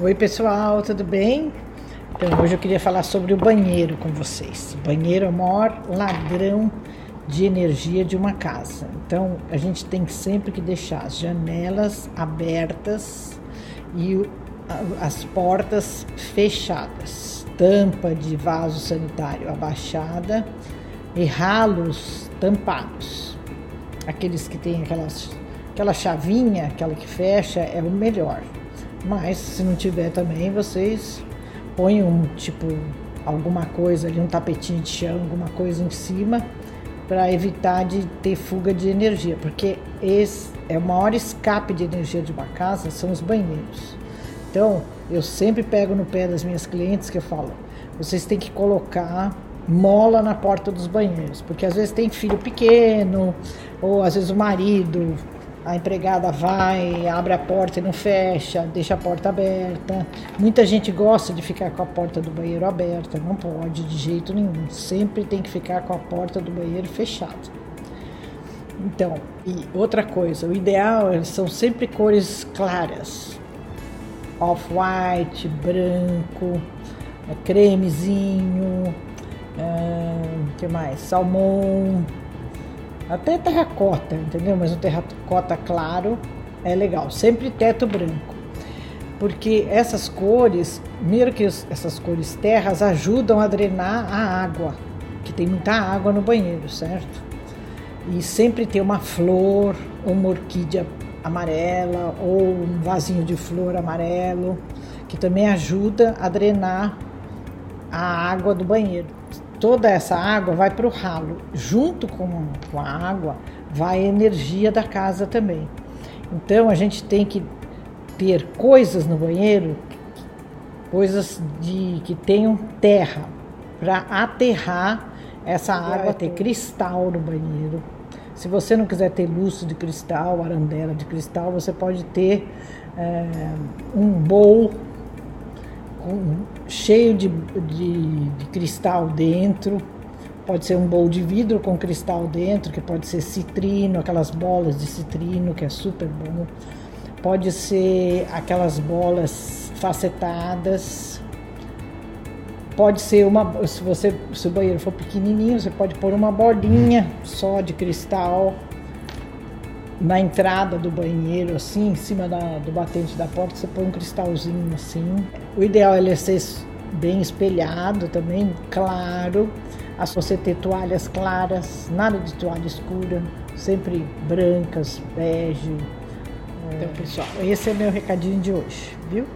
Oi pessoal, tudo bem? Então hoje eu queria falar sobre o banheiro com vocês. O banheiro é o maior ladrão de energia de uma casa. Então a gente tem sempre que deixar as janelas abertas e as portas fechadas, tampa de vaso sanitário abaixada e ralos tampados. Aqueles que tem aquelas, aquela chavinha, aquela que fecha, é o melhor. Mas se não tiver também, vocês põem um tipo alguma coisa ali, um tapetinho de chão, alguma coisa em cima para evitar de ter fuga de energia, porque esse é o maior escape de energia de uma casa são os banheiros. Então, eu sempre pego no pé das minhas clientes que eu falo, vocês têm que colocar mola na porta dos banheiros, porque às vezes tem filho pequeno, ou às vezes o marido a empregada vai, abre a porta e não fecha, deixa a porta aberta. Muita gente gosta de ficar com a porta do banheiro aberta, não pode de jeito nenhum. Sempre tem que ficar com a porta do banheiro fechada. Então, e outra coisa, o ideal são sempre cores claras. Off-white, branco, é, cremezinho, é, que mais? Salmão, até terracota, entendeu? Mas um terracota claro é legal. Sempre teto branco. Porque essas cores, primeiro que essas cores terras ajudam a drenar a água, que tem muita água no banheiro, certo? E sempre ter uma flor, uma orquídea amarela ou um vasinho de flor amarelo, que também ajuda a drenar a água do banheiro toda essa água vai para o ralo. Junto com, com a água vai a energia da casa também. Então a gente tem que ter coisas no banheiro, coisas de que tenham terra para aterrar essa água, ter cristal no banheiro. Se você não quiser ter luz de cristal, arandela de cristal, você pode ter é, um bowl cheio de, de, de cristal dentro. Pode ser um bowl de vidro com cristal dentro, que pode ser citrino, aquelas bolas de citrino, que é super bom. Pode ser aquelas bolas facetadas. Pode ser uma, se você, se o banheiro for pequenininho, você pode pôr uma bolinha só de cristal na entrada do banheiro, assim, em cima da, do batente da porta, você põe um cristalzinho assim. O ideal é ele ser bem espelhado também, claro. A você ter toalhas claras, nada de toalha escura, sempre brancas, bege. Então, pessoal, esse é meu recadinho de hoje, viu?